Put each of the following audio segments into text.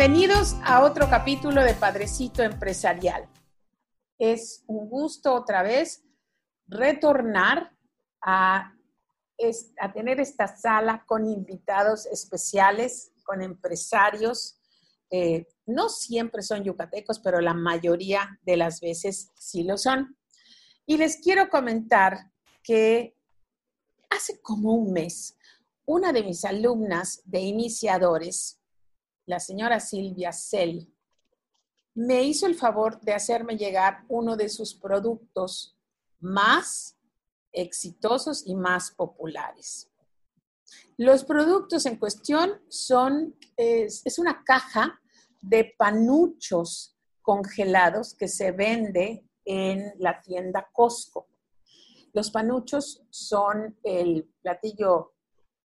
Bienvenidos a otro capítulo de Padrecito Empresarial. Es un gusto otra vez retornar a, a, tener esta sala con invitados especiales, con empresarios. No siempre son yucatecos, pero la mayoría de las veces sí lo son. Y les quiero comentar que hace como un mes, una de mis alumnas de iniciadores, la señora Silvia Cell, me hizo el favor de hacerme llegar uno de sus productos más exitosos y más populares. Los productos en cuestión son, es, es una caja de panuchos congelados que se vende en la tienda Costco. Los panuchos son el platillo,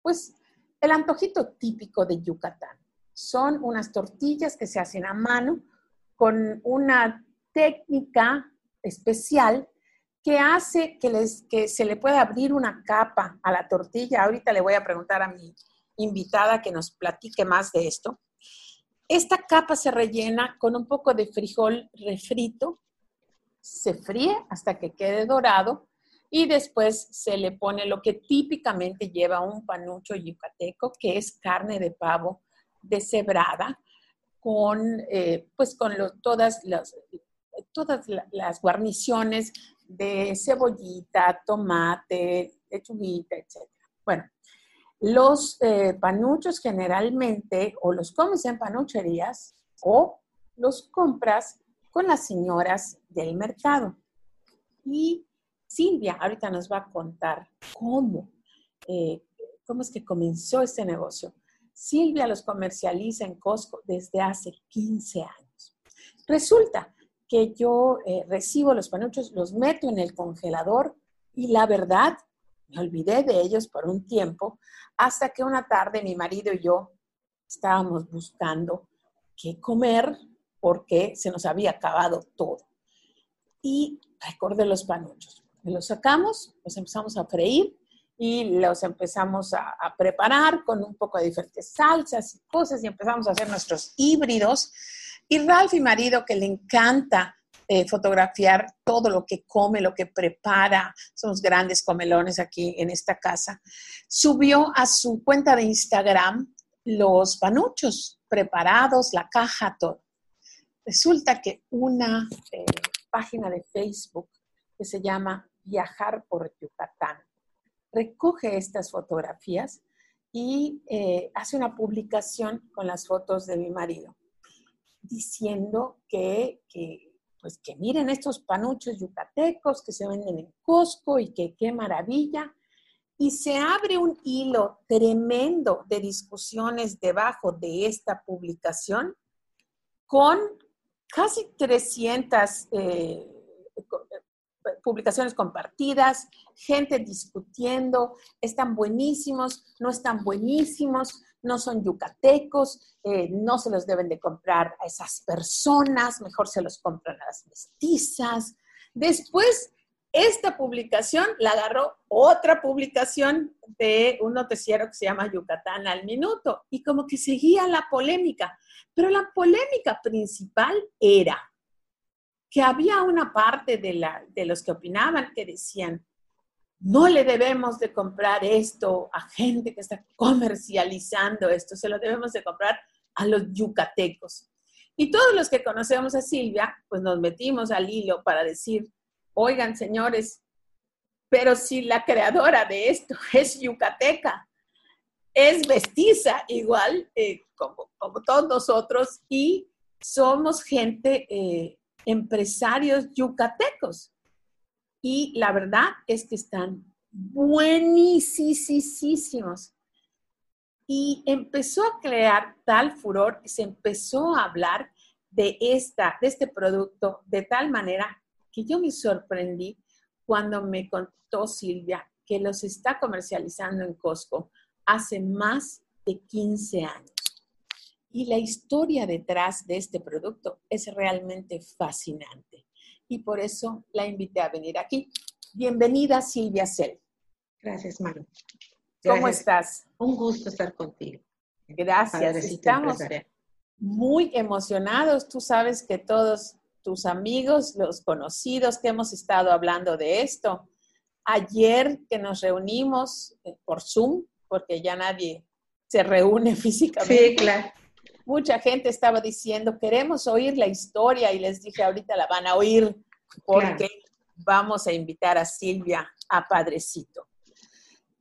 pues, el antojito típico de Yucatán son unas tortillas que se hacen a mano con una técnica especial que hace que, les, que se le pueda abrir una capa a la tortilla. Ahorita le voy a preguntar a mi invitada que nos platique más de esto. Esta capa se rellena con un poco de frijol refrito, se fríe hasta que quede dorado y después se le pone lo que típicamente lleva un panucho yucateco, que es carne de pavo deshebrada con, eh, pues con todas, las, todas las guarniciones de cebollita, tomate, lechuguita, etc. Bueno, los eh, panuchos generalmente o los comes en panucherías o los compras con las señoras del mercado. Y Silvia ahorita nos va a contar cómo, eh, cómo es que comenzó este negocio. Silvia los comercializa en Costco desde hace 15 años. Resulta que yo eh, recibo los panuchos, los meto en el congelador y la verdad, me olvidé de ellos por un tiempo, hasta que una tarde mi marido y yo estábamos buscando qué comer porque se nos había acabado todo. Y recordé los panuchos. Los sacamos, los empezamos a freír y los empezamos a, preparar con un poco de diferentes salsas y cosas y empezamos a hacer nuestros híbridos. Y Ralph, y marido, que le encanta eh, fotografiar todo lo que come, lo que prepara, somos grandes comelones aquí en esta casa, subió a su cuenta de Instagram los panuchos preparados, la caja, todo. Resulta que una eh, página de Facebook que se llama Viajar por Yucatán recoge estas fotografías y eh, hace una publicación con las fotos de mi marido, diciendo que, pues que miren estos panuchos yucatecos que se venden en Costco y que qué maravilla. Y se abre un hilo tremendo de discusiones debajo de esta publicación con casi 300 publicaciones compartidas, gente discutiendo, están buenísimos, no están buenísimos, no son yucatecos, eh, no se los deben de comprar a esas personas, mejor se los compran a las mestizas. Después, esta publicación la agarró otra publicación de un noticiero que se llama Yucatán al Minuto y como que seguía la polémica, pero la polémica principal era que había una parte de, la, de los que opinaban que decían, no le debemos de comprar esto a gente que está comercializando esto, se lo debemos de comprar a los yucatecos. Y todos los que conocemos a Silvia, pues nos metimos al hilo para decir, oigan señores, pero si la creadora de esto es yucateca, es mestiza igual eh, como, como, todos nosotros y somos gente eh, empresarios yucatecos. Y la verdad es que están buenísimos. Y empezó a crear tal furor, se empezó a hablar de, esta, de este producto de tal manera que yo me sorprendí cuando me contó Silvia que los está comercializando en Costco hace más de 15 años. Y la historia detrás de este producto es realmente fascinante. Y por eso la invité a venir aquí. Bienvenida, Silvia Cel. Gracias, Manu. ¿Cómo estás? Un gusto estar contigo. Gracias. Estamos muy emocionados. Tú sabes que todos tus amigos, los conocidos que hemos estado hablando de esto, ayer que nos reunimos eh, por Zoom, porque ya nadie se reúne físicamente. Sí, claro. Mucha gente estaba diciendo, queremos oír la historia y les dije, ahorita la van a oír porque vamos a invitar a Silvia a Padrecito.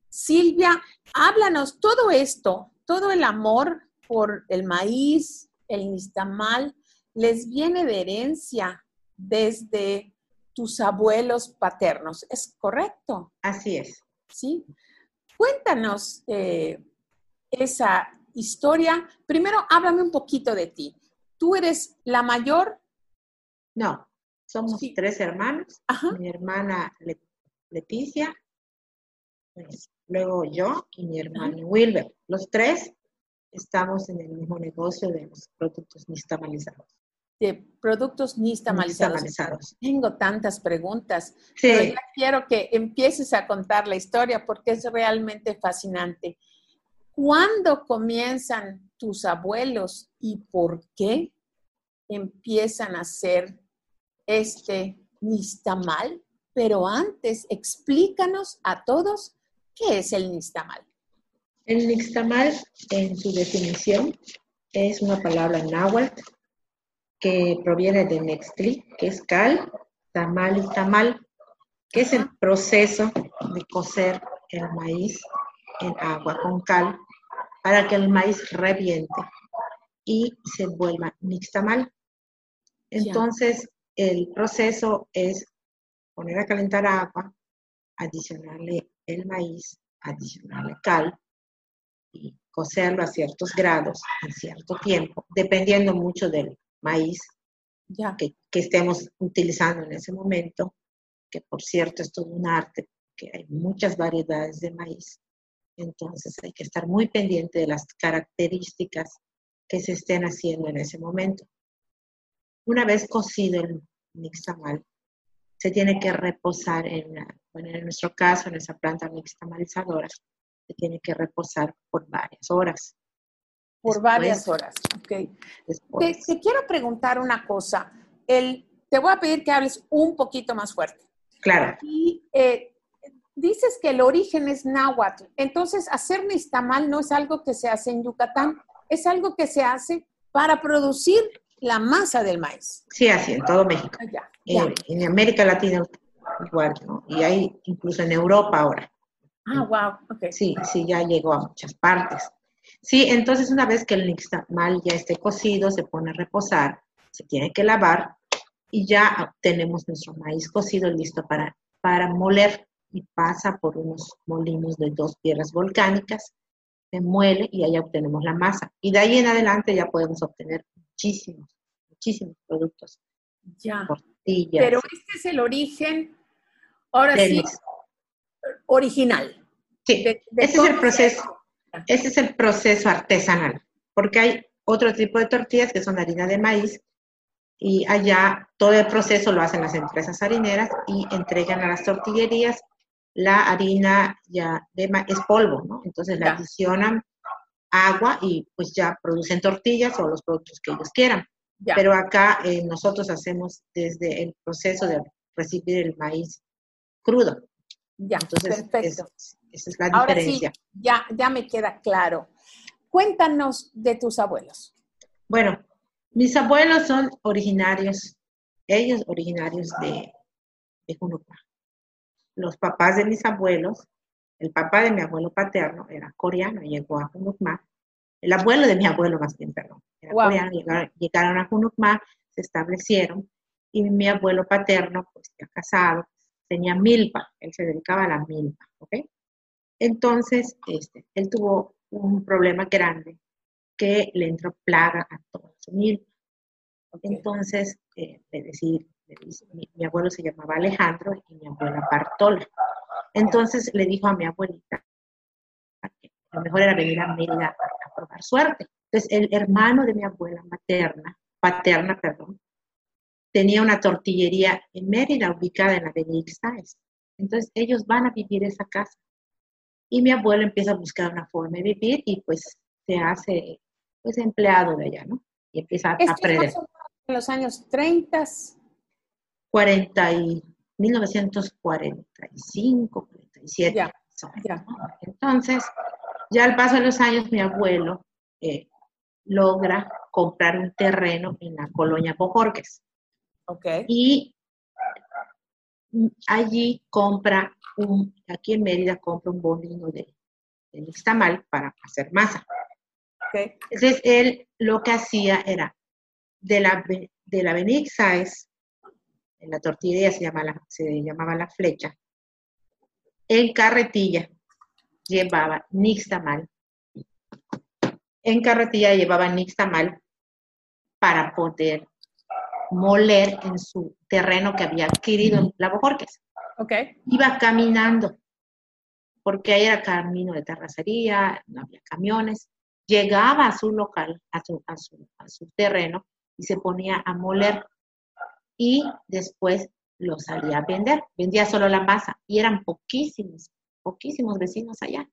Silvia, háblanos todo esto, todo el amor por el maíz, el nistamal, les viene de herencia desde tus abuelos paternos, ¿es correcto? Así es. Sí. Cuéntanos eh, esa historia. Primero, háblame un poquito de ti. ¿Tú eres la mayor? No, somos tres hermanos. Mi hermana Leticia, pues, luego yo y mi hermano Wilber. Los tres estamos en el mismo negocio de los productos nistamalizados. De productos nistamalizados. Tengo tantas preguntas. Sí. quiero que empieces a contar la historia porque es realmente fascinante. ¿Cuándo comienzan tus abuelos y por qué empiezan a hacer este nistamal? Pero antes, explícanos a todos qué es el nistamal. El nixtamal, en su definición, es una palabra náhuatl que proviene de nextli, que es cal, tamal y tamal, que es el proceso de cocer el maíz en agua con cal para que el maíz reviente y se vuelva nixtamal. Entonces, el proceso es poner a calentar agua, adicionarle el maíz, adicionarle cal, y cocerlo a ciertos grados en cierto tiempo, dependiendo mucho del maíz Que, que, estemos utilizando en ese momento, que por cierto es todo un arte, que hay muchas variedades de maíz. Entonces hay que estar muy pendiente de las características que se estén haciendo en ese momento. Una vez cocido el nixtamal, se tiene que reposar en, bueno, en nuestro caso, en esa planta nixtamalizadora, tiene que reposar por varias horas. Por varias horas, ok. Te, quiero preguntar una cosa. El, te voy a pedir que hables un poquito más fuerte. Claro. Y eh, dices que el origen es náhuatl. Entonces, hacer nistamal no es algo que se hace en Yucatán, es algo que se hace para producir la masa del maíz. Sí, así, en todo México. Ah, eh, en América Latina igual, ¿no? Y hay incluso en Europa ahora. Ah, wow, ok. Sí, sí, ya llegó a muchas partes. Sí, entonces una vez que el nixtamal ya esté cocido, se pone a reposar, se tiene que lavar y ya tenemos nuestro maíz cocido listo para, para moler y pasa por unos molinos de dos piedras volcánicas, se muele y ahí obtenemos la masa. Y de ahí en adelante ya podemos obtener muchísimos, muchísimos productos. Ya. Pero este es el origen, ahora sí, original. Sí, ese es el proceso. Ese es el proceso artesanal, porque hay otro tipo de tortillas que son harina de maíz y allá todo el proceso lo hacen las empresas harineras y entregan a las tortillerías la harina ya de es polvo, ¿no? Entonces la adicionan agua y pues ya producen tortillas o los productos que ellos quieran. Pero acá eh, nosotros hacemos desde el proceso de recibir el maíz crudo. Ya, Entonces, perfecto. esa es la diferencia. Ahora sí, ya, ya me queda claro. Cuéntanos de tus abuelos. Bueno, mis abuelos son originarios, ellos originarios de, de Los papás de mis abuelos, el papá de mi abuelo paterno era coreano, llegó a Junukma. El abuelo de mi abuelo, más bien, perdón, era coreano, llegaron, a Junukma, se establecieron, y mi abuelo paterno, pues ya casado, tenía milpa, él se dedicaba a la milpa, ¿ok? Entonces, este, él tuvo un problema grande que le entró plaga a toda su milpa. Entonces, eh, le decir, mi, abuelo se llamaba Alejandro y mi abuela Bartola. Entonces le dijo a mi abuelita que lo mejor era venir a Mérida a probar suerte. Entonces, el hermano de mi abuela materna, paterna, perdón, tenía una tortillería en Mérida, ubicada en la avenida Ixtáez. Entonces ellos van a vivir esa casa. Y mi abuelo empieza a buscar una forma de vivir y pues se hace pues empleado de allá, ¿no? y empieza a aprender. en los años 30. 40 y 1945, 47. Ya, más o menos, ya. ¿no? Entonces, ya al paso de los años, mi abuelo eh, logra comprar un terreno en la colonia Bojorques Ok. y allí compra un, aquí en Mérida compra un molino de, de nixtamal para hacer masa. ok. Entonces, él lo que hacía era, de la, de la avenida Ixáez, en la tortillería se, llama la- se llamaba La Flecha, en carretilla llevaba nixtamal. En carretilla llevaba nixtamal para poder moler en su terreno que había adquirido en La Bojorques Ok. iba caminando, porque ahí era camino de terracería, no había camiones. Llegaba a su local, a su, a su, a su terreno, y se ponía a moler. Y después lo salía a vender. Vendía solo la masa. Y eran poquísimos, poquísimos vecinos allá.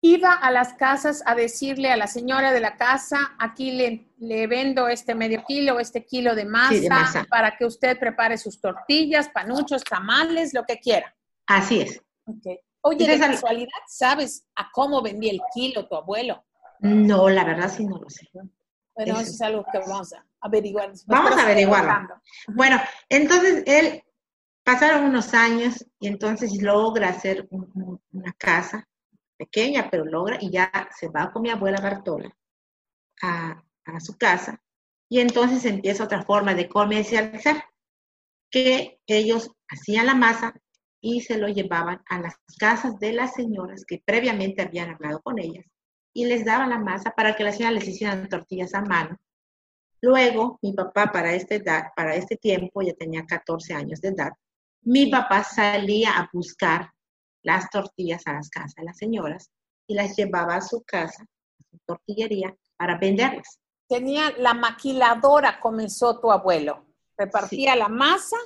Iba a las casas a decirle a la señora de la casa, aquí le, le vendo este medio kilo, este kilo de masa, Sí, de masa. para que usted prepare sus tortillas, panuchos, tamales, lo que quiera. Así es. Ok. Oye, de Entonces, al- casualidad, ¿sabes a cómo vendía el kilo tu abuelo? No, la verdad sí no lo sé. Bueno, Eso. eso es algo que vamos a averiguar. Vamos a averiguarlo. Bueno, entonces él, pasaron unos años y entonces logra hacer un- un- una casa pequeña, pero logra y ya se va con mi abuela Bartola a, a su casa y entonces empieza otra forma de comercializar, que ellos hacían la masa y se lo llevaban a las casas de las señoras que previamente habían hablado con ellas y les daban la masa para que las señoras les hicieran tortillas a mano Luego, mi papá para esta edad, para este tiempo, ya tenía 14 años de edad, mi papá salía a buscar las tortillas a las casas de las señoras y las llevaba a su casa, a su tortillería, para venderlas. Tenía la maquiladora, comenzó tu abuelo. Repartía la masa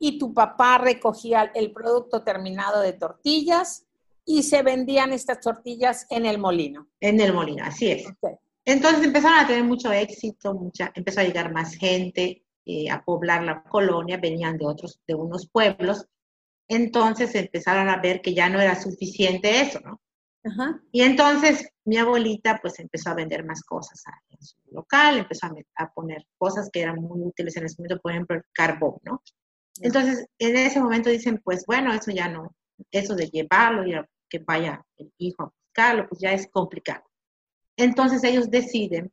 y tu papá recogía el producto terminado de tortillas y se vendían estas tortillas en el molino. En el molino, así es. Ok. Entonces empezaron a tener mucho éxito, mucha, empezó a llegar más gente eh, a poblar la colonia, venían de otros, de unos pueblos. Entonces empezaron a ver que ya no era suficiente eso, ¿no? Ajá. Y entonces mi abuelita pues empezó a vender más cosas en su local, empezó a, a poner cosas que eran muy útiles en ese momento, por ejemplo, el carbón, ¿no? Entonces en ese momento dicen, pues bueno, eso ya no, eso de llevarlo y que vaya el hijo a buscarlo, pues ya es complicado. Entonces ellos deciden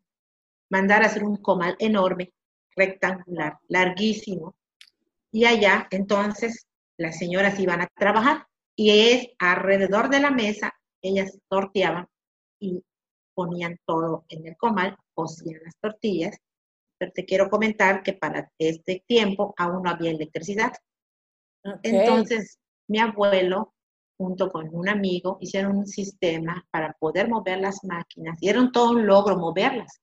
mandar a hacer un comal enorme, rectangular, larguísimo, y allá entonces las señoras iban a trabajar y es alrededor de la mesa, ellas torteaban y ponían todo en el comal, cocían las tortillas, pero te quiero comentar que para este tiempo aún no había electricidad. Entonces, mi abuelo, junto con un amigo, hicieron un sistema para poder mover las máquinas. Y era todo un logro moverlas.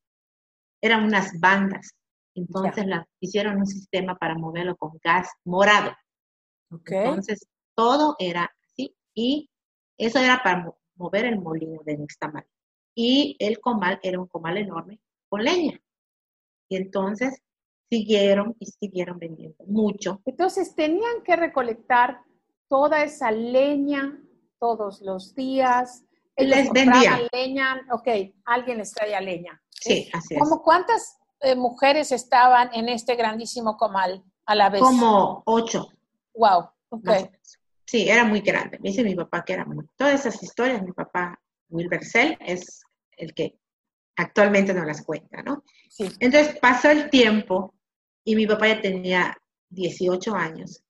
Eran unas bandas. Entonces, la- hicieron un sistema para moverlo con gas morado. Entonces, todo era así. Y eso era para mo- mover el molino de Nixtamal. Y el comal era un comal enorme con leña. Y entonces, siguieron y siguieron vendiendo mucho. Entonces tenían que recolectar toda esa leña todos los días. Ellos Les vendían. leña. Ok, alguien les traía leña. Sí, así es. ¿Cómo cuántas eh, mujeres estaban en este grandísimo comal a la vez? Como ocho. Wow. Ok. Sí, era muy grande. Me dice mi papá que era muy. Todas esas historias, mi papá, Wilber Cell, es el que actualmente nos las cuenta, ¿no? Sí. Entonces pasó el tiempo y mi papá ya tenía 18 años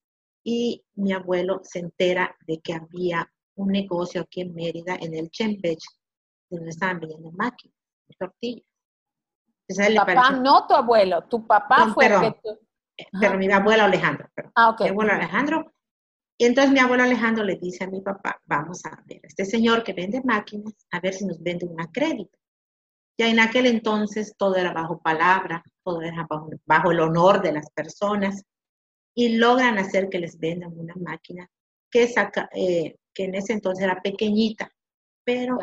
y mi abuelo se entera de que había un negocio aquí en Mérida, en el Chembech, donde estaban vendiendo máquinas tortillas. Entonces Papá, pareció- no tu abuelo. Tu papá No, fue el perdón. que tú- pero mi abuelo Alejandro, perdón. Ah, ok. mi abuelo Alejandro. Y entonces mi abuelo Alejandro le dice a mi papá, vamos a ver, este señor que vende máquinas, a ver si nos vende una crédito. Ya en aquel entonces todo era bajo palabra, todo era bajo, bajo el honor de las personas y logran hacer que les vendan una máquina que, saca, eh, que en ese entonces era pequeñita, pero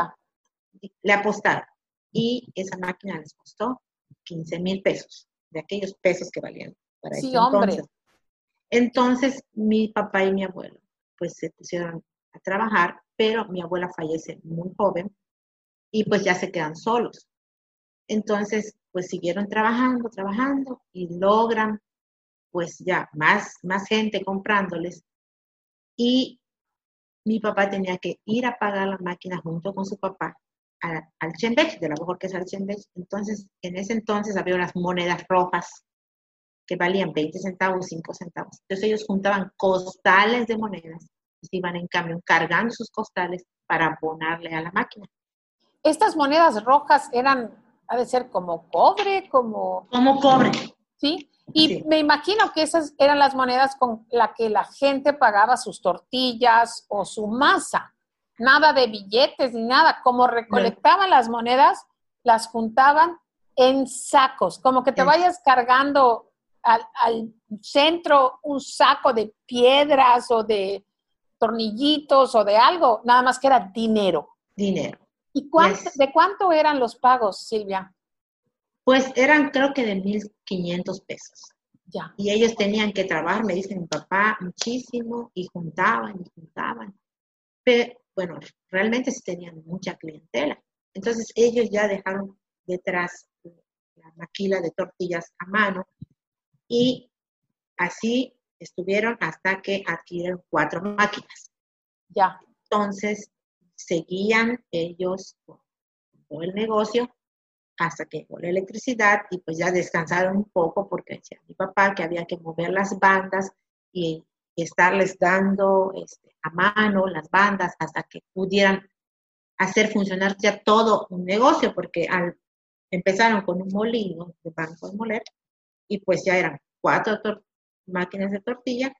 le apostaron. Y esa máquina les costó 15 mil pesos, de aquellos pesos que valían para Sí, ese hombre. entonces. Entonces, mi papá y mi abuelo, pues se pusieron a trabajar, pero mi abuela fallece muy joven y pues ya se quedan solos. Entonces, pues siguieron trabajando, trabajando y logran pues ya más, más gente comprándoles. Y mi papá tenía que ir a pagar la máquina junto con su papá a- al Chembech, de la mejor que es al Chembech. Entonces, en ese entonces había unas monedas rojas que valían 20 centavos, 5 centavos. Entonces ellos juntaban costales de monedas y se iban en cambio cargando sus costales para abonarle a la máquina. Estas monedas rojas eran, ha de ser como cobre, como, Como cobre. ¿sí? Y Sí. me imagino que esas eran las monedas con las que la gente pagaba sus tortillas o su masa. Nada de billetes ni nada. Como recolectaban las monedas, las juntaban en sacos, como que te vayas cargando al, al centro un saco de piedras o de tornillitos o de algo, nada más que era dinero. Dinero. ¿Y cuánto- Yes. de cuánto eran los pagos, Silvia? Pues eran creo que de 1.500 pesos. Ya. Y ellos tenían que trabajar, me dice mi papá, muchísimo, y juntaban y juntaban. Pero, bueno, realmente sí tenían mucha clientela. Entonces ellos ya dejaron detrás la maquila de tortillas a mano y así estuvieron hasta que adquirieron cuatro máquinas. Ya. Entonces seguían ellos con todo el negocio hasta que llegó la electricidad y pues ya descansaron un poco porque decía mi papá que había que mover las bandas y, y estarles dando este, a mano las bandas hasta que pudieran hacer funcionar ya todo un negocio porque al, empezaron con un molino de banco de moler y pues ya eran cuatro máquinas de tortilla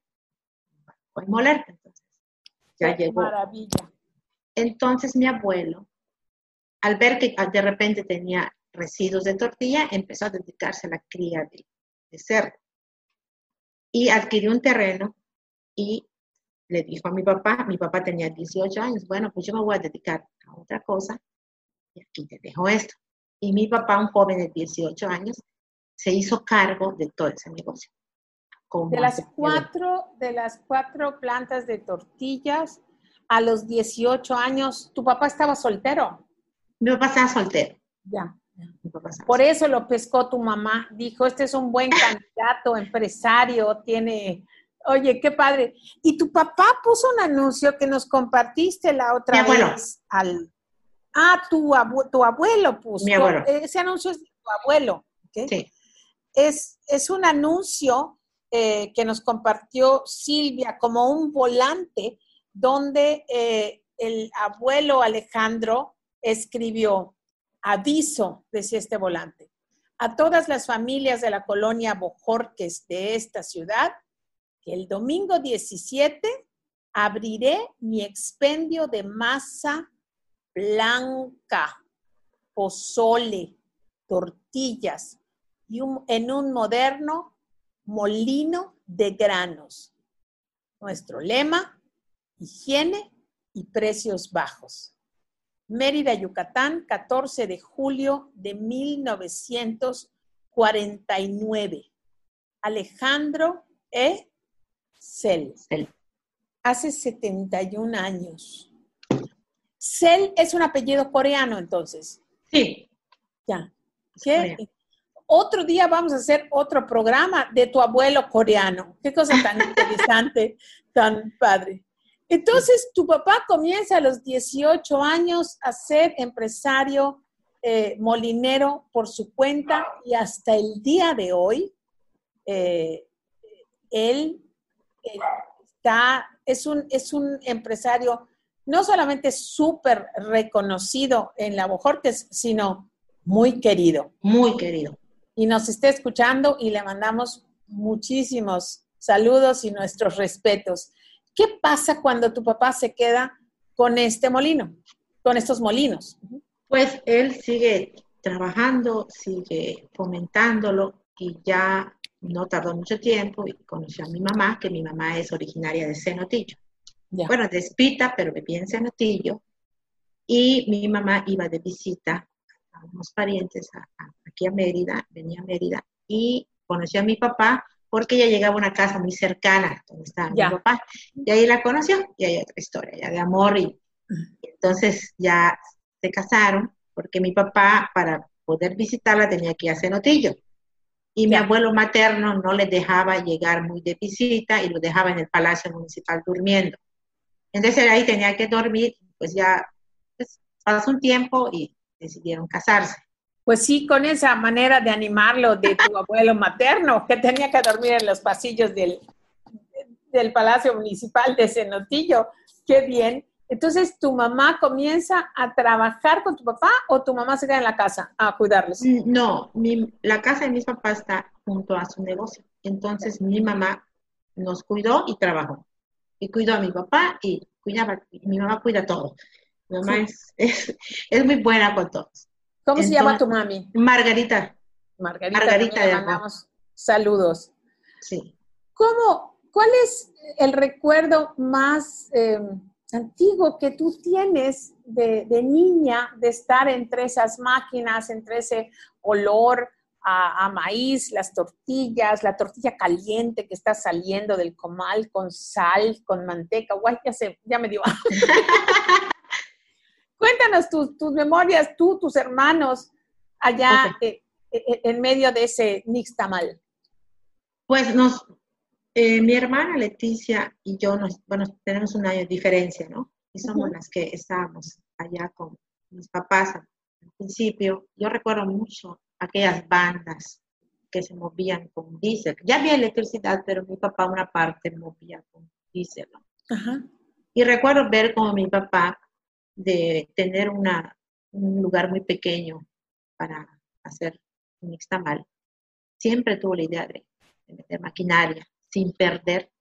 banco de moler entonces ya Qué llegó Maravilla. entonces mi abuelo, al ver que de repente tenía residuos de tortilla, empezó a dedicarse a la cría de, de cerdo. Y adquirió un terreno y le dijo a mi papá, mi papá tenía 18 años, bueno, pues yo me voy a dedicar a otra cosa y aquí te dejo esto. Y mi papá, un joven de 18 años, se hizo cargo de todo ese negocio. De las cuatro, de las cuatro plantas de tortillas, a los 18 años, tu papá estaba soltero. Mi papá estaba soltero. Ya. Por eso lo pescó tu mamá. Dijo, este es un buen candidato, empresario, tiene... Oye, qué padre. Y tu papá puso un anuncio que nos compartiste la otra Mi abuelo. vez. Al... Ah, tu, abu- tu abuelo puso. Mi abuelo. Ese anuncio es de tu abuelo. Sí. es, es un anuncio eh, que nos compartió Silvia como un volante donde eh, el abuelo Alejandro escribió, aviso, decía este volante, a todas las familias de la colonia Bojorques de esta ciudad, que el domingo 17 abriré mi expendio de masa blanca, pozole, tortillas, y un- en un moderno molino de granos. Nuestro lema, higiene y precios bajos. Mérida, Yucatán, 14 de julio de 1949. Alejandro E. Cel. Hace 71 años. Cel es un apellido coreano, entonces. Sí. Ya. ¿Qué? Otro día vamos a hacer otro programa de tu abuelo coreano. Qué cosa tan interesante, tan padre. Entonces, tu papá comienza a los 18 años a ser empresario eh, molinero por su cuenta y hasta el día de hoy, eh, él, él está, es un, es un empresario no solamente súper reconocido en la Bojorques, sino muy querido Muy querido. y nos esté escuchando y le mandamos muchísimos saludos y nuestros respetos. ¿Qué pasa cuando tu papá se queda con este molino, con estos molinos? Pues él sigue trabajando, sigue fomentándolo y ya no tardó mucho tiempo y conoció a mi mamá, que mi mamá es originaria de Cenotillo. Ya. Bueno, de Espita, pero vivía en Cenotillo. Y mi mamá iba de visita a unos parientes a, a aquí a Mérida, venía a Mérida y conoció a mi papá porque ella llegaba a una casa muy cercana donde estaba mi papá. Y ahí la conoció y hay otra historia ya de amor y, entonces ya se casaron porque mi papá para poder visitarla tenía que ir a Cenotillo. Y mi abuelo materno no le dejaba llegar muy de visita y lo dejaba en el Palacio Municipal durmiendo. Entonces ahí tenía que dormir, pues ya pues, pasó un tiempo y decidieron casarse. Pues sí, con esa manera de animarlo de tu abuelo materno, que tenía que dormir en los pasillos del, del Palacio Municipal de Cenotillo. Qué bien. Entonces, ¿tu mamá comienza a trabajar con tu papá o tu mamá se queda en la casa a cuidarlos? Mm, no, la casa de mis papás está junto a su negocio. Entonces, mi mamá nos cuidó y trabajó. Y cuidó a mi papá y cuidaba, mi mamá cuida todo. Mi mamá es, es, muy buena con todos. ¿Cómo se llama tu mami? Margarita. Margarita, Margarita le mandamos saludos. Sí. ¿Cómo, cuál es el recuerdo más... Em, antiguo que tú tienes de, niña, de estar entre esas máquinas, entre ese olor a, maíz, las tortillas, la tortilla caliente que está saliendo del comal con sal, con manteca. Guay, ya, ya me dio. Cuéntanos tus, tus, memorias, tú, tus hermanos, allá eh, eh, en medio de ese nixtamal. Pues nos, eh, mi hermana Leticia y yo, nos, bueno, tenemos un año de diferencia, ¿no? Y somos las que estábamos allá con mis papás al principio. Yo recuerdo mucho aquellas bandas que se movían con diésel. Ya había electricidad, pero mi papá una parte movía con diésel. ¿no? Y recuerdo ver como mi papá, de tener una, un lugar muy pequeño para hacer un mixtamal, siempre tuvo la idea de meter maquinaria sin perder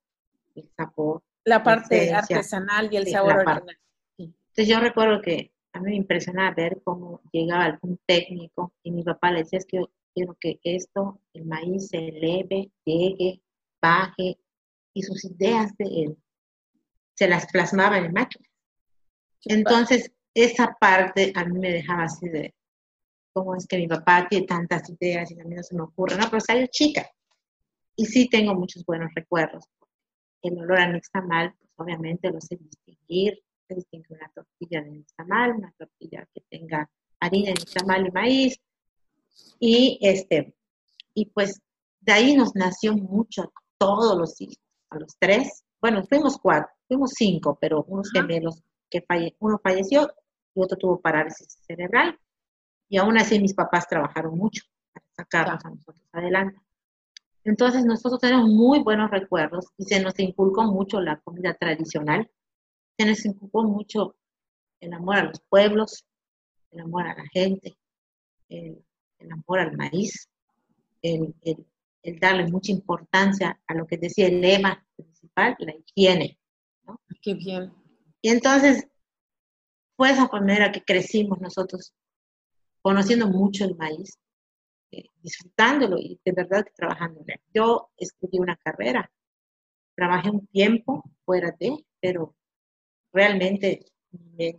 el sabor. La parte artesanal y el sabor original. Entonces yo recuerdo que a mí me impresionaba ver cómo llegaba algún técnico y mi papá le decía, es que yo quiero que esto, el maíz se eleve, llegue, baje, y sus ideas de él se las plasmaba en máquina. Entonces, esa parte a mí me dejaba así de, cómo es que mi papá tiene tantas ideas y a mí no se me ocurre, no, pero salió chica. Y sí tengo muchos buenos recuerdos. El olor a nixtamal, pues obviamente lo sé distinguir. Se distingue una tortilla de nixtamal, una tortilla que tenga harina de nixtamal y maíz. Y este, y pues de ahí nos nació mucho todos los hijos, a los tres. Bueno, fuimos cuatro, fuimos cinco, pero unos gemelos que falle, uno falleció y otro tuvo parálisis cerebral. Y aún así mis papás trabajaron mucho para sacarnos a nosotros adelante. Entonces nosotros tenemos muy buenos recuerdos y se nos inculcó mucho la comida tradicional, se nos inculcó mucho el amor a los pueblos, el amor a la gente, el, amor al maíz, el, darle mucha importancia a lo que decía el lema principal, la higiene. ¿no? Qué bien. Y entonces fue esa manera que crecimos nosotros, conociendo mucho el maíz, eh, disfrutándolo y de verdad trabajando. Yo estudié una carrera, trabajé un tiempo fuera de, pero realmente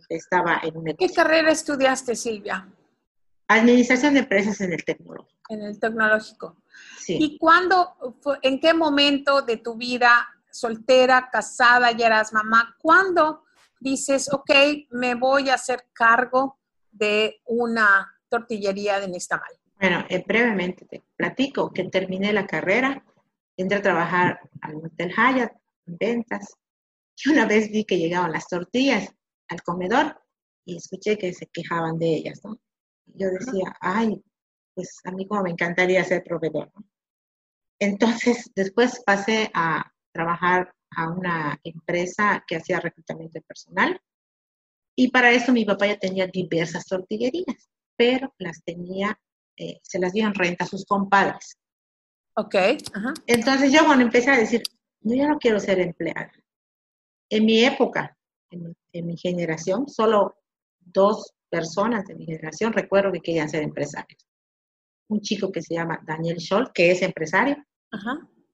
estaba en un ¿Qué carrera estudiaste, Silvia? Administración de empresas en el tecnológico. En el tecnológico. Sí. ¿Y cuándo, en qué momento de tu vida, soltera, casada, ya eras mamá, cuándo dices, ok, me voy a hacer cargo de una tortillería de Nixtamal? Bueno, eh, brevemente te platico que terminé la carrera, entré a trabajar al Hotel Hyatt en ventas y una vez vi que llegaban las tortillas al comedor y escuché que se quejaban de ellas, ¿no? yo decía, ay, pues a mí como me encantaría ser proveedor, ¿no? Entonces, después pasé a trabajar a una empresa que hacía reclutamiento de personal y para eso mi papá ya tenía diversas tortillerías, pero las tenía eh, se las dio en renta a sus compadres. Ok. Entonces yo cuando empecé a decir, yo no quiero ser empleada. En mi época, en, mi generación, solo dos personas de mi generación recuerdo que querían ser empresarios. Un chico que se llama Daniel Scholl, que es empresario,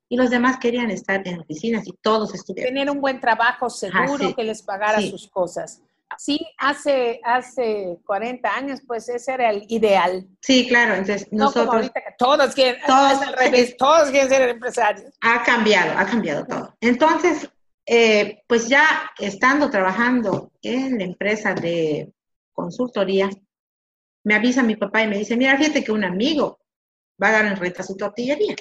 y los demás querían estar en oficinas y todos estuvieron. Tener un buen trabajo seguro que les pagara sus cosas. Sí, hace, hace 40 años, pues ese era el ideal. Sí, claro, entonces No como nosotros... ahorita que todos quieren, Todos- al revés, todos quieren ser empresarios. Ha cambiado, ha cambiado todo. Entonces, eh, pues ya estando trabajando en la empresa de consultoría, me avisa mi papá y me dice, mira, fíjate que un amigo va a dar en renta su tortillería.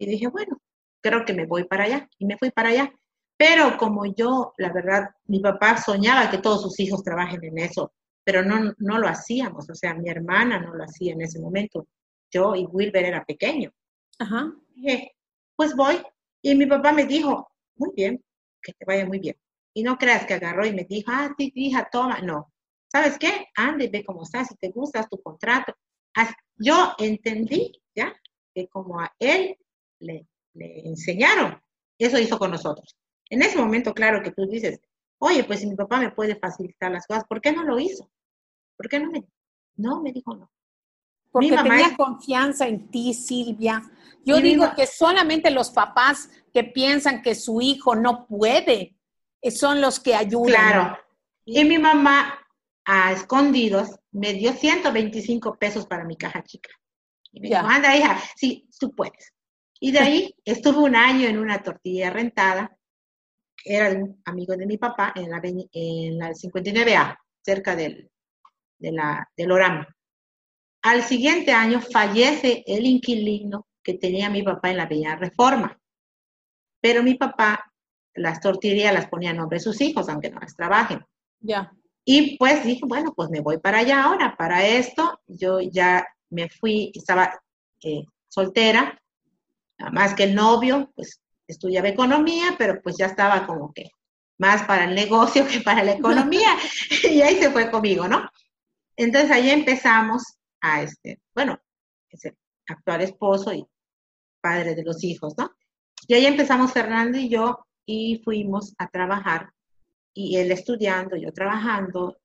Y dije, bueno, creo que me voy para allá. Y me fui para allá. Pero como yo, la verdad, mi papá soñaba que todos sus hijos trabajen en eso, pero no, no lo hacíamos. O sea, mi hermana no lo hacía en ese momento. Yo y Wilber era pequeño. Ajá. Dije, pues voy. Y mi papá me dijo, muy bien, que te vaya muy bien. Y no creas que agarró y me dijo, ah, sí, hija, toma. No. ¿Sabes qué? Ande, ve cómo estás, si te gusta, haz tu contrato. Yo entendí, ¿ya? Que como a él le, le enseñaron, eso hizo con nosotros. En ese momento, claro que tú dices, oye, pues si mi papá me puede facilitar las cosas, ¿por qué no lo hizo? ¿Por qué no me? No, me dijo no. Porque Mi mamá tenía es- confianza en ti, Silvia. Yo mi digo que solamente los papás que piensan que su hijo no puede eh, son los que ayudan. Claro. Y mi mamá, a escondidos, me dio 125 pesos para mi caja chica. Y me Ya. dijo, anda, hija, sí, tú puedes. Y de ahí estuve un año en una tortilla rentada, era un amigo de mi papá, en la, en la 59A, cerca del, de la, del Orama. Al siguiente año fallece el inquilino que tenía mi papá en la Avenida Reforma. Pero mi papá las tortillerías las ponía a nombre de sus hijos, aunque no las trabajen. Ya. Y pues dije, bueno, pues me voy para allá ahora. Para esto, yo ya me fui, estaba eh, soltera, nada más que el novio, pues estudiaba economía, pero pues ya estaba como que más para el negocio que para la economía. y ahí se fue conmigo, ¿no? Entonces ahí empezamos a, este, bueno, es el actual esposo y padre de los hijos, ¿no? Y ahí empezamos Fernando y yo y fuimos a trabajar y él estudiando, yo trabajando,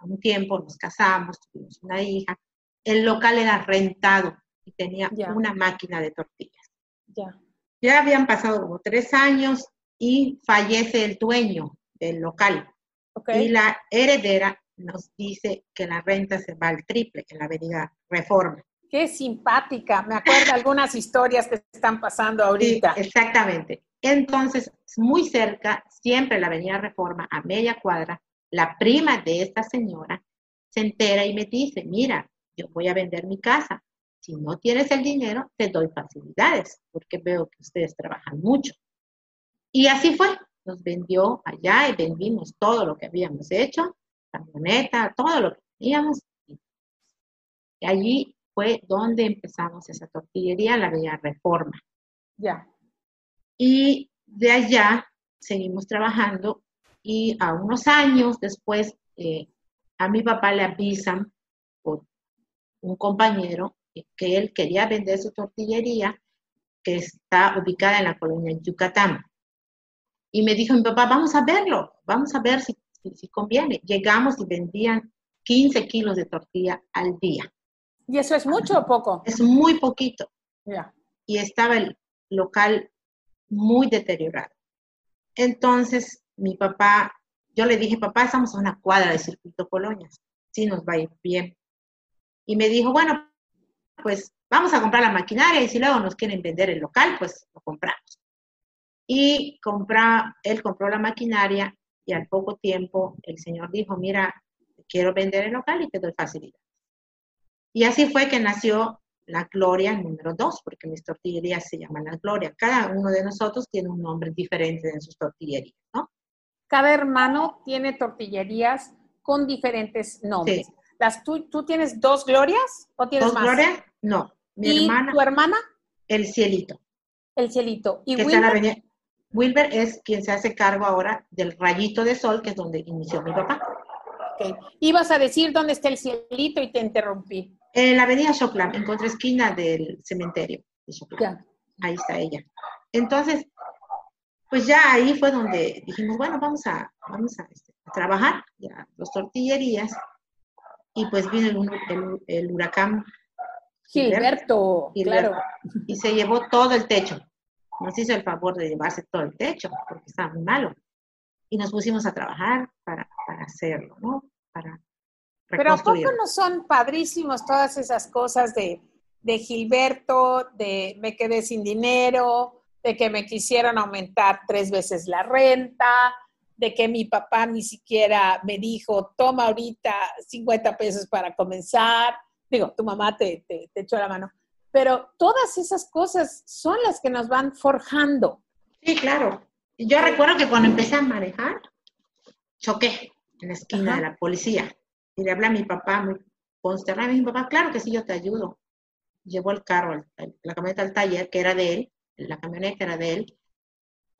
a un tiempo nos casamos, tuvimos una hija. El local era rentado y tenía Ya. una máquina de tortillas. Ya. Ya habían pasado como tres años y fallece el dueño del local. Ok. Y la heredera nos dice que la renta se va al triple en la avenida Reforma. Qué simpática. Me acuerdo algunas historias que están pasando ahorita. Sí, exactamente. Entonces, muy cerca, siempre la avenida Reforma, a media cuadra, la prima de esta señora se entera y me dice, mira, yo voy a vender mi casa. Si no tienes el dinero, te doy facilidades, porque veo que ustedes trabajan mucho. Y así fue. Nos vendió allá y vendimos todo lo que habíamos hecho, camioneta, todo lo que teníamos. Y allí fue donde empezamos esa tortillería, la Avenida Reforma. Ya. Y de allá seguimos trabajando y a unos años después eh, a mi papá le avisan por un compañero que- él quería vender su tortillería que está ubicada en la colonia Yucatán. Y me dijo mi papá, vamos a verlo, vamos a ver si, si, si conviene. Llegamos y vendían 15 kilos de tortilla al día. ¿Y eso es mucho o poco? Es muy poquito. Y estaba el local muy deteriorado. Entonces, mi papá, yo le dije, papá, estamos a una cuadra de Circuito Colonias, sí nos va a ir bien. Y me dijo, bueno, pues vamos a comprar la maquinaria y si luego nos quieren vender el local, pues lo compramos. Y compra, él compró la maquinaria y al poco tiempo el señor dijo, mira, quiero vender el local y te doy facilidad. Y así fue que nació la Gloria número dos, porque mis tortillerías se llaman la Gloria. Cada uno de nosotros tiene un nombre diferente en sus tortillerías, ¿no? Cada hermano tiene tortillerías con diferentes nombres. Sí. Las, ¿tú, ¿Tú tienes dos glorias o tienes ¿Dos más? Gloria? No. Mi ¿Y hermana, tu hermana? el cielito. El cielito. ¿Y que está en la Wilber? Wilber es quien se hace cargo ahora del rayito de sol, que es donde inició mi papá. Ok. Ibas a decir dónde está el cielito y te interrumpí. En la avenida Choclam, en contraesquina del cementerio de Choclam. Ahí está ella. Entonces, pues ya ahí fue donde dijimos, bueno, vamos a, vamos a, este, a trabajar, ya, los tortillerías. Y pues vino el, hu- el- el huracán Gilberto, Gilberto, claro. y se llevó todo el techo. Nos hizo el favor de llevarse todo el techo, porque estaba muy malo. y nos pusimos a trabajar para, para hacerlo, ¿no? Para Pero ¿a poco no son padrísimos todas esas cosas de, de Gilberto, de me quedé sin dinero, de que me quisieron aumentar tres veces la renta, de que mi papá ni siquiera me dijo, toma ahorita 50 pesos para comenzar. Digo, tu mamá te, te, echó la mano. Pero todas esas cosas son las que nos van forjando. Sí, claro. Yo recuerdo que cuando empecé a manejar, choqué en la esquina de la policía. Y le hablé a mi papá, muy consternado. mi papá, claro que sí, yo te ayudo. Llevó el carro, la camioneta al taller, que era de él, la camioneta era de él,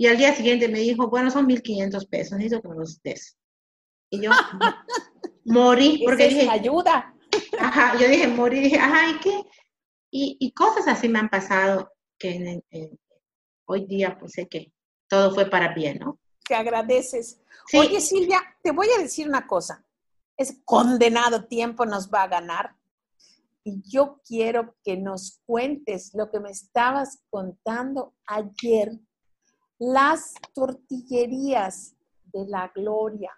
y al día siguiente me dijo, bueno, son 1.500 pesos, necesito que me los des. Y yo morí, porque dije... ayuda. Ajá, yo dije, morí, dije, ajá, ¿y qué? Y, cosas así me han pasado que hoy día pues sé que todo fue para bien, ¿no? Que agradeces. Oye, Silvia, te voy a decir una cosa. Es condenado tiempo nos va a ganar. Y yo quiero que nos cuentes lo que me estabas contando ayer las tortillerías de la gloria,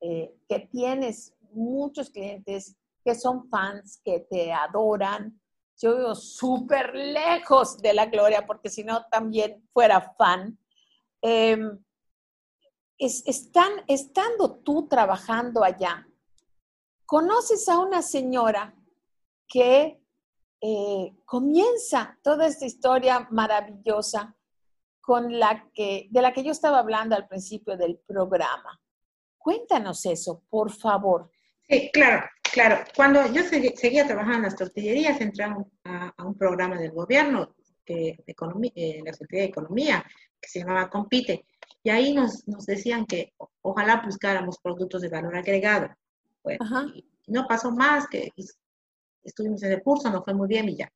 eh, que tienes muchos clientes que son fans, que te adoran. Yo vivo súper lejos de la gloria, porque si no también fuera fan. Em, están, estando tú trabajando allá, conoces a una señora que eh, comienza toda esta historia maravillosa con la que, de la que yo estaba hablando al principio del programa. Cuéntanos eso, por favor. Sí, claro, claro. Cuando yo seguía trabajando en las tortillerías, entré a un, programa del gobierno, que, de economía, eh, la Secretaría de Economía, que se llamaba Compite, y ahí nos, nos decían que ojalá buscáramos productos de valor agregado. Bueno, no pasó más, que estuvimos en el curso, no fue muy bien y ya.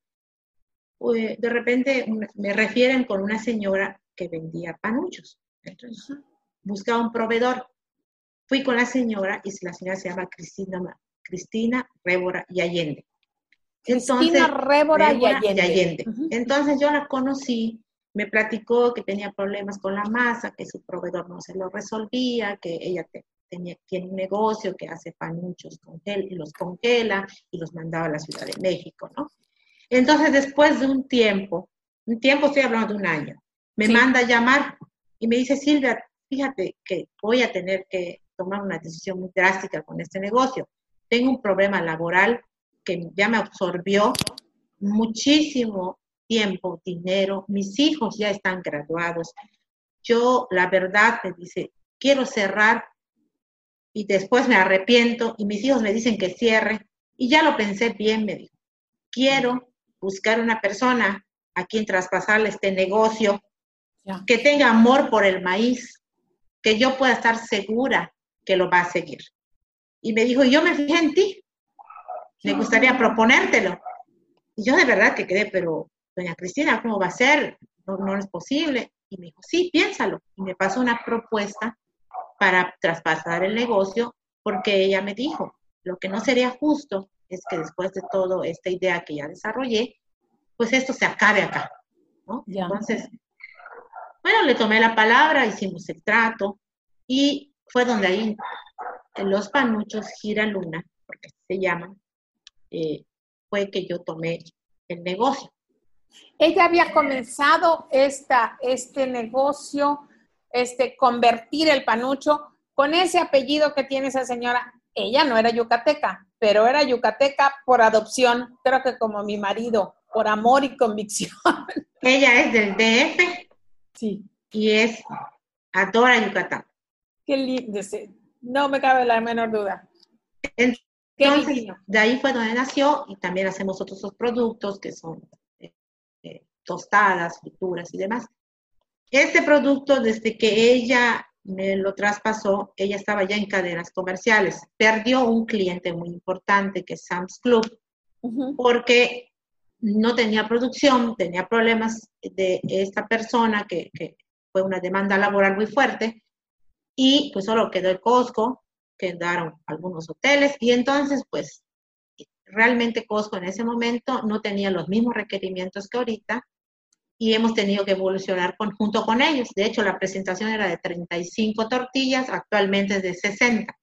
De repente me refieren con una señora que vendía panuchos. Entonces, buscaba un proveedor. Fui con la señora y la señora se llama Cristina, Cristina Rébora y Allende. Cristina Rébora, y Allende. Entonces yo la conocí, me platicó que tenía problemas con la masa, que su proveedor no se lo resolvía, que ella tenía, tiene un negocio que hace panuchos y los congela y los mandaba a la Ciudad de México, ¿no? Entonces, después de un tiempo, un tiempo estoy hablando de un año, me manda a llamar y me dice, Silvia, fíjate que voy a tener que tomar una decisión muy drástica con este negocio. Tengo un problema laboral que ya me absorbió muchísimo tiempo, dinero, mis hijos ya están graduados. Yo, la verdad, me dice, quiero cerrar y después me arrepiento y mis hijos me dicen que cierre. Y ya lo pensé bien, me dijo, quiero buscar una persona a quien traspasarle este negocio, que tenga amor por el maíz, que yo pueda estar segura que lo va a seguir. Y me dijo, yo me fijé en ti, me gustaría proponértelo. Y yo de verdad que quedé, pero doña Cristina, ¿cómo va a ser? No, no es posible. Y me dijo, sí, piénsalo. Y me pasó una propuesta para traspasar el negocio porque ella me dijo, lo que no sería justo es que después de todo esta idea que ya desarrollé, pues esto se acabe acá, ¿no? Entonces, bueno, le tomé la palabra, hicimos el trato y fue donde ahí los panuchos Gira Luna, porque se llaman, eh, fue que yo tomé el negocio. Ella había comenzado esta, este negocio, este, convertir el panucho con ese apellido que tiene esa señora. Ella no era yucateca, pero era yucateca por adopción, creo que como mi marido, por amor y convicción. Ella es del DF. Sí. Y es, adora Yucatán. Qué lindo, no me cabe la menor duda. Entonces, de ahí fue donde nació y también hacemos otros productos que son eh, tostadas, frituras y demás. Este producto, desde que ella me lo traspasó, ella estaba ya en cadenas comerciales. Perdió un cliente muy importante que es Sam's Club, porque no tenía producción, tenía problemas de esta persona que, fue una demanda laboral muy fuerte, y pues solo quedó el Costco, quedaron algunos hoteles, y entonces pues realmente Costco en ese momento no tenía los mismos requerimientos que ahorita, y hemos tenido que evolucionar junto con ellos. De hecho, la presentación era de 35 tortillas, actualmente es de 60.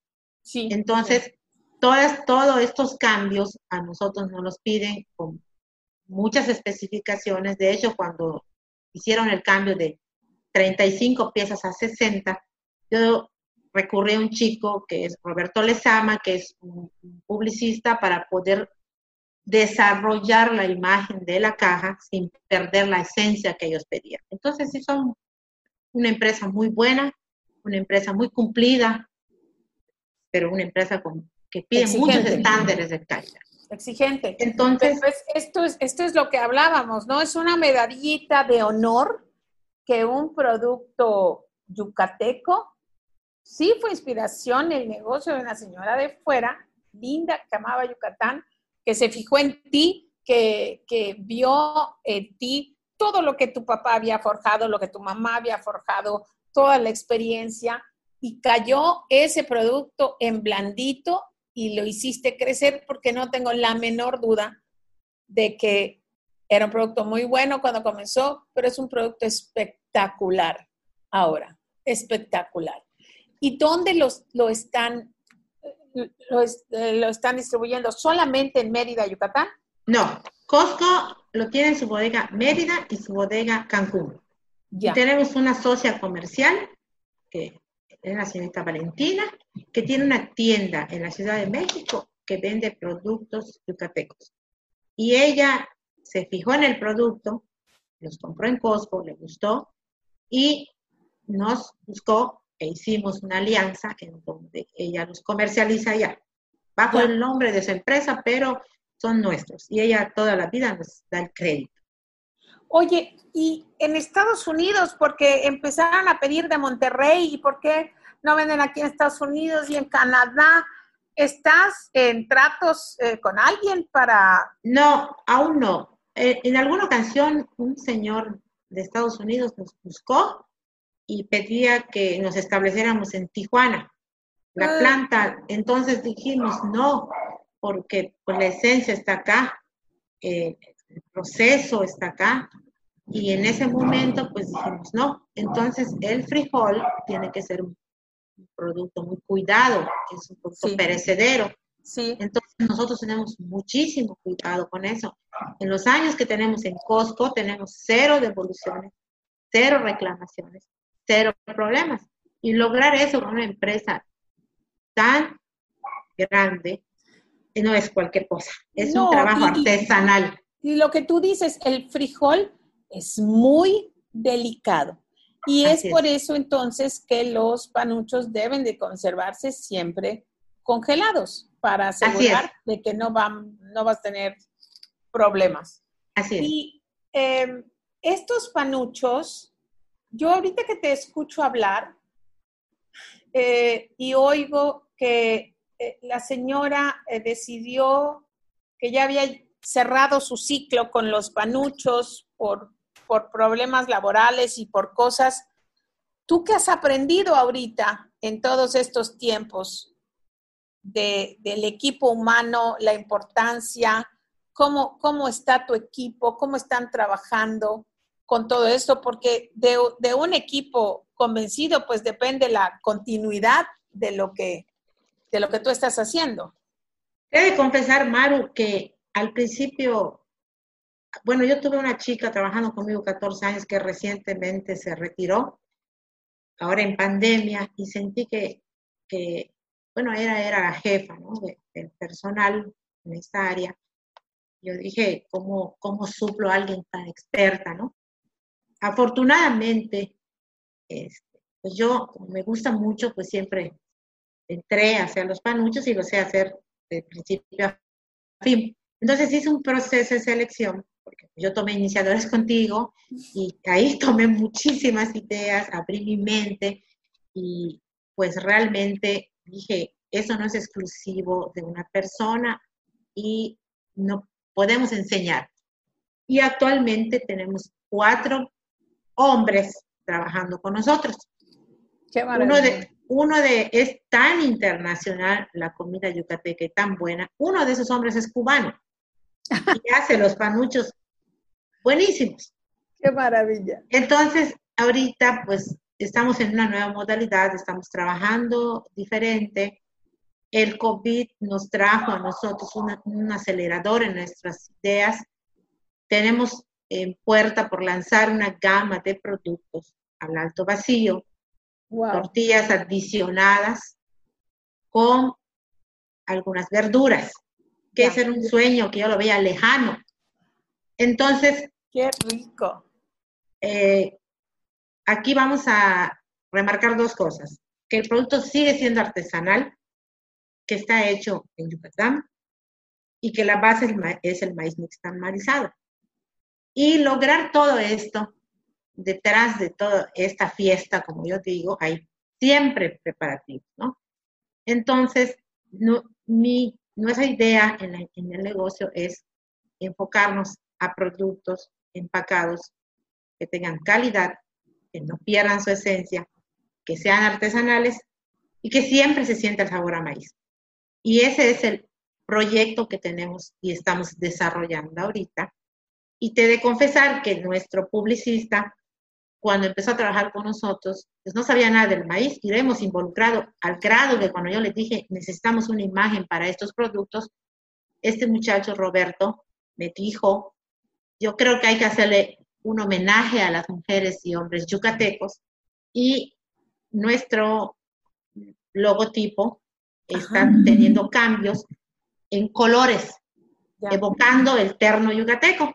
Sí, Entonces, Todas, todos estos cambios a nosotros nos los piden con muchas especificaciones. De hecho, cuando hicieron el cambio de 35 piezas a 60, yo recurrí a un chico que es Roberto Lezama, que es un publicista, para poder desarrollar la imagen de la caja sin perder la esencia que ellos pedían. Entonces, sí son una empresa muy buena, una empresa muy cumplida, pero una empresa que pide muchos estándares de calidad. Exigente. Entonces, pues, esto, es, esto es lo que hablábamos, ¿no? Es una medallita de honor que un producto yucateco sí fue inspiración el negocio de una señora de fuera, linda, que amaba Yucatán, que se fijó en ti, que, que vio en ti todo lo que tu papá había forjado, lo que tu mamá había forjado, toda la experiencia, y cayó ese producto en blandito y lo hiciste crecer porque no tengo la menor duda de que era un producto muy bueno cuando comenzó, pero es un producto espectacular ahora, espectacular. ¿Y dónde los, lo están eh, lo, están distribuyendo solamente en Mérida, Yucatán? No, Costco lo tiene en su bodega Mérida y su bodega Cancún. Ya. tenemos una socia comercial, que es la señorita Valentina, que tiene una tienda en la Ciudad de México que vende productos yucatecos. Y ella se fijó en el producto, los compró en Costco, le gustó y nos buscó e hicimos una alianza en donde ella los comercializa ya, bajo el nombre de su empresa, pero son nuestros. Y ella toda la vida nos da el crédito. Oye, y en Estados Unidos, porque empezaron a pedir de Monterrey, ¿y por qué no venden aquí en Estados Unidos y en Canadá? ¿Estás en tratos eh, con alguien para...? No, aún no. Eh, en alguna ocasión un señor de Estados Unidos nos buscó y pedía que nos estableciéramos en Tijuana, la ah. planta. Entonces dijimos no, porque pues, la esencia está acá, eh, el proceso está acá. Y en ese momento, pues dijimos no. Entonces, el frijol tiene que ser un, producto muy cuidado, es un producto perecedero. Sí. Entonces, nosotros tenemos muchísimo cuidado con eso. En los años que tenemos en Costco, tenemos cero devoluciones, cero reclamaciones cero problemas. Y lograr eso con una empresa tan grande no es cualquier cosa, es un trabajo artesanal. Y lo que tú dices, el frijol es muy delicado. Y es por eso entonces que los panuchos deben de conservarse siempre congelados para asegurar de que no, van, no vas a tener problemas. Así es. Y em, estos panuchos yo ahorita que te escucho hablar eh, y oigo que eh, la señora eh, decidió que ya había cerrado su ciclo con los panuchos por, por problemas laborales y por cosas. ¿Tú qué has aprendido ahorita en todos estos tiempos de, del equipo humano, la importancia, cómo, cómo está tu equipo, cómo están trabajando? Con todo esto, porque de, un equipo convencido, pues depende la continuidad de lo que, de lo que tú estás haciendo. Debe confesar, Maru, que al principio, bueno, yo tuve una chica trabajando conmigo 14 años que recientemente se retiró, ahora en pandemia, y sentí que, que bueno, era, era la jefa ¿no? del personal en esta área. Yo dije, ¿cómo, ¿cómo suplo a alguien tan experta, no? Afortunadamente, este, pues yo, como me gusta mucho, pues siempre entré a hacer los panuchos y lo sé hacer de principio a fin. Entonces hice un proceso de selección, porque yo tomé iniciadores contigo y ahí tomé muchísimas ideas, abrí mi mente y pues realmente dije, eso no es exclusivo de una persona y no podemos enseñar. Y actualmente tenemos cuatro hombres trabajando con nosotros. Qué uno de, uno de, es tan internacional la comida yucateca y tan buena. Uno de esos hombres es cubano y hace los panuchos buenísimos. Qué maravilla. Entonces, ahorita pues estamos en una nueva modalidad, estamos trabajando diferente. El COVID nos trajo a nosotros un acelerador en nuestras ideas. Tenemos en puerta por lanzar una gama de productos al alto vacío, tortillas adicionadas con algunas verduras, que es un sueño que yo lo veía lejano. Entonces, qué rico. Eh, aquí vamos a remarcar dos cosas. Que el producto sigue siendo artesanal, que está hecho en Yucatán y que la base es el maíz nixtamalizado. Y lograr todo esto, detrás de toda esta fiesta, como yo digo, hay siempre preparativos, ¿no? Entonces, no, mi, nuestra idea en, en el negocio es enfocarnos a productos empacados que tengan calidad, que no pierdan su esencia, que sean artesanales y que siempre se sienta el sabor a maíz. Y ese es el proyecto que tenemos y estamos desarrollando ahorita. Y te de confesar que nuestro publicista, cuando empezó a trabajar con nosotros, pues no sabía nada del maíz y lo hemos involucrado al grado que cuando yo le dije, necesitamos una imagen para estos productos, este muchacho Roberto me dijo, yo creo que hay que hacerle un homenaje a las mujeres y hombres yucatecos y nuestro logotipo está teniendo cambios en colores, evocando el terno yucateco.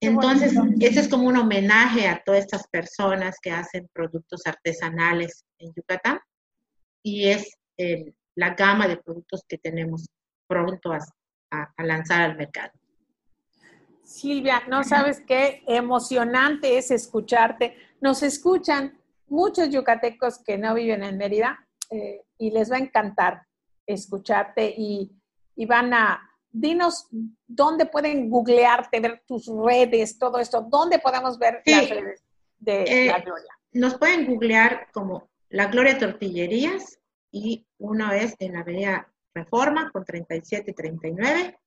Entonces, ese es como un homenaje a todas estas personas que hacen productos artesanales en Yucatán y es la gama de productos que tenemos pronto a lanzar al mercado. Silvia, no sabes qué emocionante es escucharte. Nos escuchan muchos yucatecos que no viven en Mérida eh, y les va a encantar escucharte y, van a, dinos dónde pueden googlearte, ver tus redes, todo esto, dónde podemos ver las redes de eh, La Gloria. Nos pueden googlear como La Gloria Tortillerías y uno es en la Avenida Reforma con 37 y 39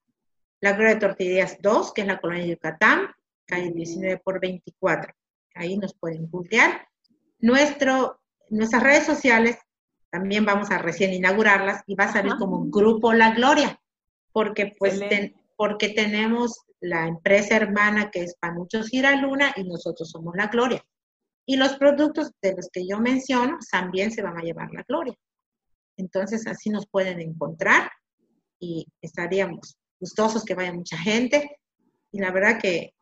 la Gloria Tortillerías 2, que es la colonia de Yucatán, calle 19 por 24. Ahí nos pueden googlear. Nuestro, nuestras redes sociales también vamos a recién inaugurarlas y va a salir como Grupo La Gloria, porque pues porque tenemos la empresa hermana que es Panuchos Giraluna y nosotros somos La Gloria. Y los productos de los que yo menciono también se van a llevar La Gloria. Entonces así nos pueden encontrar y estaríamos gustosos que vaya mucha gente. Y la verdad que,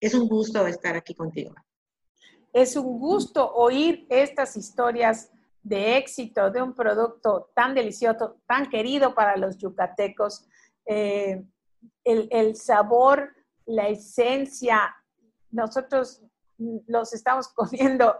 es un gusto estar aquí contigo. Es un gusto oír estas historias de éxito de un producto tan delicioso, tan querido para los yucatecos. Eh, el, el, sabor, la esencia, nosotros los estamos comiendo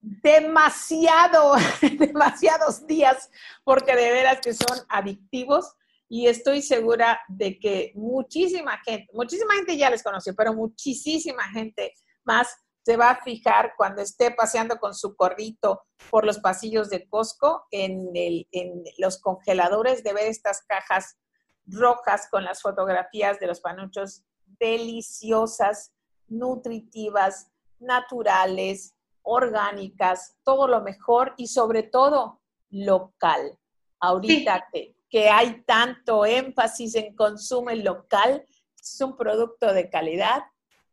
demasiado, demasiados días, porque de veras que son adictivos y estoy segura de que muchísima gente, muchísima gente ya les conoció, pero muchísima gente más se va a fijar cuando esté paseando con su corrito por los pasillos de Costco en, en los congeladores de ver estas cajas rojas con las fotografías de los panuchos deliciosas, nutritivas, naturales, orgánicas, todo lo mejor y sobre todo local. Ahorita que que hay tanto énfasis en consumo local, es un producto de calidad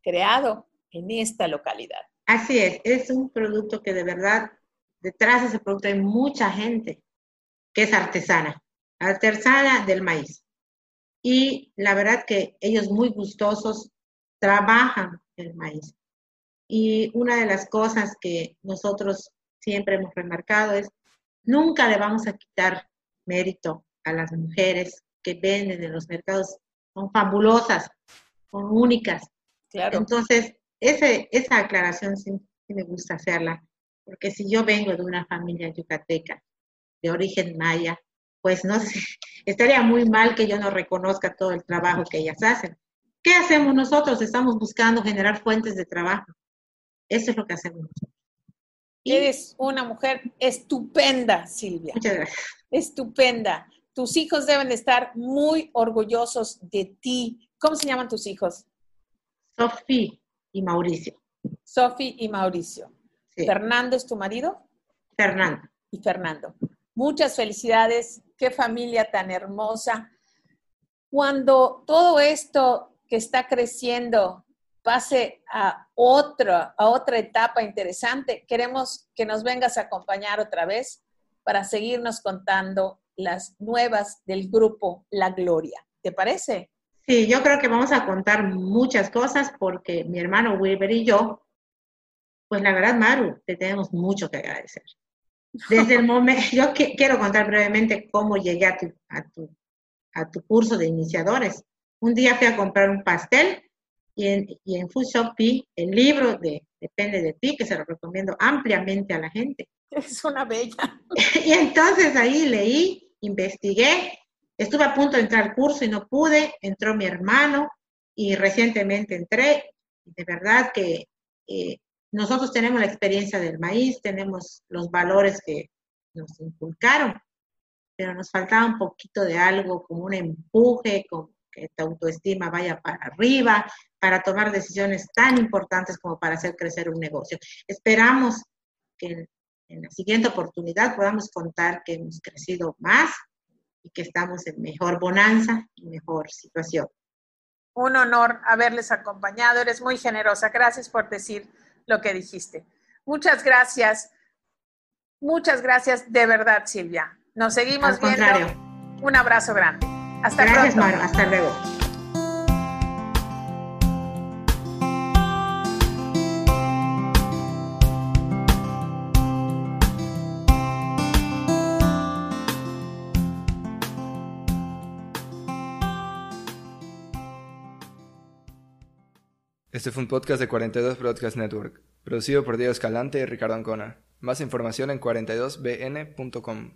creado en esta localidad. Así es, es un producto que de verdad, detrás de ese producto hay mucha gente que es artesana, artesana del maíz. Y la verdad que ellos muy gustosos trabajan el maíz. Y una de las cosas que nosotros siempre hemos remarcado es, nunca le vamos a quitar mérito a las mujeres que venden en los mercados son fabulosas, son únicas. Claro. Entonces, ese, esa aclaración sí, me gusta hacerla, porque si yo vengo de una familia yucateca de origen maya, pues no sé, estaría muy mal que yo no reconozca todo el trabajo que ellas hacen. ¿Qué hacemos nosotros? Estamos buscando generar fuentes de trabajo. Eso es lo que hacemos nosotros. Eres una mujer estupenda, Silvia. Muchas gracias. Estupenda tus hijos deben estar muy orgullosos de ti. ¿Cómo se llaman tus hijos? Sofía y Mauricio. Sofi y Mauricio. ¿Fernando es tu marido? Fernando. Y Fernando. Muchas felicidades. Qué familia tan hermosa. Cuando todo esto que está creciendo pase a otra, a otra etapa interesante, queremos que nos vengas a acompañar otra vez para seguirnos contando las nuevas del grupo La Gloria. ¿Te parece? Sí, yo creo que vamos a contar muchas cosas porque mi hermano Wilber y yo, pues la verdad, Maru, te tenemos mucho que agradecer. Desde el momento, yo quiero contar brevemente cómo llegué a tu, a, tu, a tu curso de iniciadores. Un día fui a comprar un pastel y en, y en Food Shop vi el libro de Depende de ti, que se lo recomiendo ampliamente a la gente. Es una bella. y entonces ahí leí, investigué, estuve a punto de entrar al curso y no pude, entró mi hermano y recientemente entré. De verdad que eh, nosotros tenemos la experiencia del maíz, tenemos los valores que nos inculcaron, pero nos faltaba un poquito de algo, como un empuje, como que tu autoestima vaya para arriba, para tomar decisiones tan importantes como para hacer crecer un negocio. Esperamos que en, la siguiente oportunidad podamos contar que hemos crecido más y que estamos en mejor bonanza y mejor situación. Un honor haberles acompañado. Eres muy generosa. Gracias por decir lo que dijiste. Muchas gracias. Muchas gracias de verdad, Silvia. Nos seguimos viendo. Un abrazo grande. Hasta Gracias, pronto. Hasta luego. Este fue un podcast de 42 Broadcast Network, producido por Diego Escalante y Ricardo Ancona. Más información en 42bn.com.